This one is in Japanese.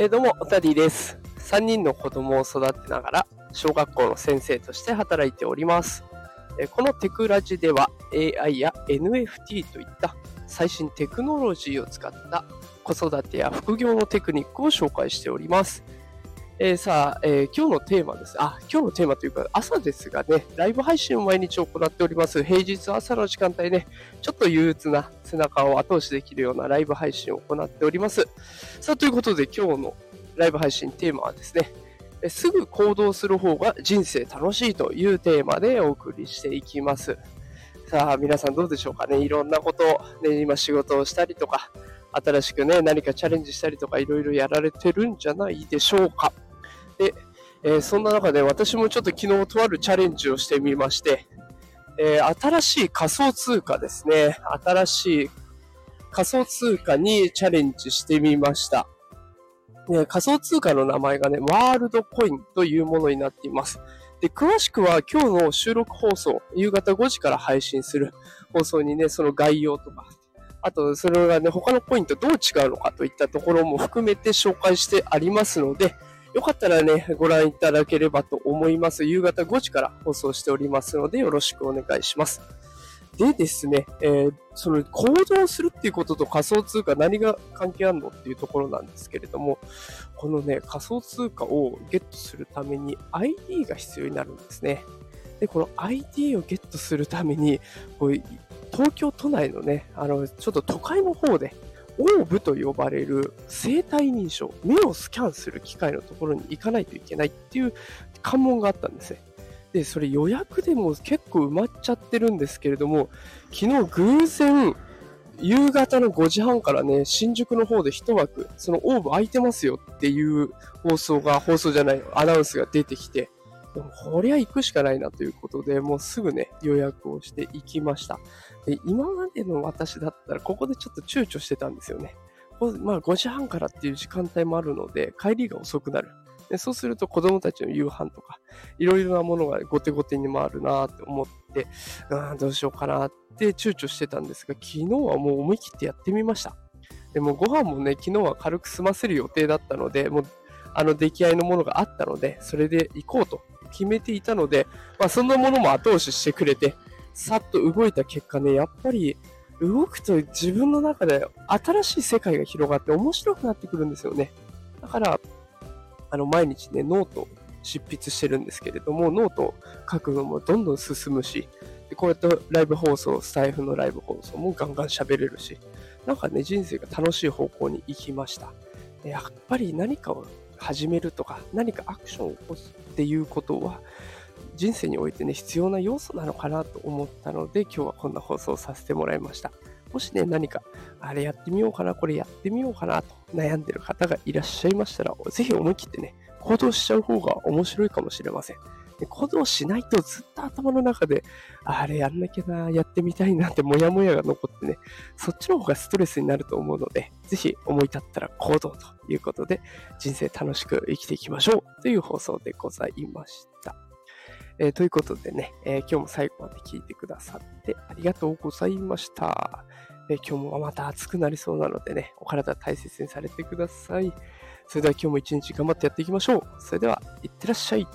えー、どうも、おたりです。3人の子供を育てながら、小学校の先生として働いております。えー、このテクラジでは、AI や NFT といった最新テクノロジーを使った子育てや副業のテクニックを紹介しております。えー、さあ、えー、今日のテーマです。あ、今日のテーマというか、朝ですがね、ライブ配信を毎日行っております。平日朝の時間帯ね、ちょっと憂鬱な背中を後押しできるようなライブ配信を行っております。さあ、ということで今日のライブ配信テーマはですね、えすぐ行動する方が人生楽しいというテーマでお送りしていきます。さあ、皆さんどうでしょうかね。いろんなこと、ね、今仕事をしたりとか、新しくね、何かチャレンジしたりとか、いろいろやられてるんじゃないでしょうか。で、えー、そんな中で私もちょっと昨日とあるチャレンジをしてみまして、えー、新しい仮想通貨ですね。新しい仮想通貨にチャレンジしてみました。ね、仮想通貨の名前がね、ワールドコインというものになっています。で、詳しくは今日の収録放送、夕方5時から配信する放送にね、その概要とか、あと、それがね、他のコインとどう違うのかといったところも含めて紹介してありますので、よかったらね、ご覧いただければと思います。夕方5時から放送しておりますので、よろしくお願いします。でですね、えー、その行動するっていうことと仮想通貨何が関係あるのっていうところなんですけれども、このね、仮想通貨をゲットするために ID が必要になるんですね。で、この ID をゲットするために、こう東京都内のね、あの、ちょっと都会の方で、オーブと呼ばれる生体認証、目をスキャンする機械のところに行かないといけないっていう関門があったんですね。で、それ予約でも結構埋まっちゃってるんですけれども、昨日偶然、夕方の5時半からね、新宿の方で一枠、そのオーブ空いてますよっていう放送が、放送じゃない、アナウンスが出てきて、でもこりゃ行くしかないなということで、もうすぐね、予約をして行きました。で今までの私だったら、ここでちょっと躊躇してたんですよね。まあ5時半からっていう時間帯もあるので、帰りが遅くなる。でそうすると子供たちの夕飯とか、いろいろなものが後手後手に回るなって思って、あどうしようかなって躊躇してたんですが、昨日はもう思い切ってやってみました。でもご飯もね、昨日は軽く済ませる予定だったので、もうあの出来合いのものがあったので、それで行こうと決めていたので、まあ、そんなものも後押ししてくれて、さっと動いた結果ね、やっぱり動くと自分の中で新しい世界が広がって面白くなってくるんですよね。だから、あの、毎日ね、ノート執筆してるんですけれども、ノート書くのもどんどん進むし、でこうやってライブ放送、スタイフのライブ放送もガンガン喋れるし、なんかね、人生が楽しい方向に行きました。でやっぱり何かを始めるとか、何かアクションを起こすっていうことは、人生においてね、必要な要素なのかなと思ったので、今日はこんな放送をさせてもらいました。もしね、何か、あれやってみようかな、これやってみようかなと悩んでる方がいらっしゃいましたら、ぜひ思い切ってね、行動しちゃう方が面白いかもしれません。で行動しないとずっと頭の中で、あれやんなきゃな、やってみたいなってモヤモヤが残ってね、そっちの方がストレスになると思うので、ぜひ思い立ったら行動ということで、人生楽しく生きていきましょうという放送でございました。えー、ということでね、えー、今日も最後まで聞いてくださってありがとうございました。えー、今日もまた暑くなりそうなのでね、お体大切にされてください。それでは今日も一日頑張ってやっていきましょう。それでは、いってらっしゃい。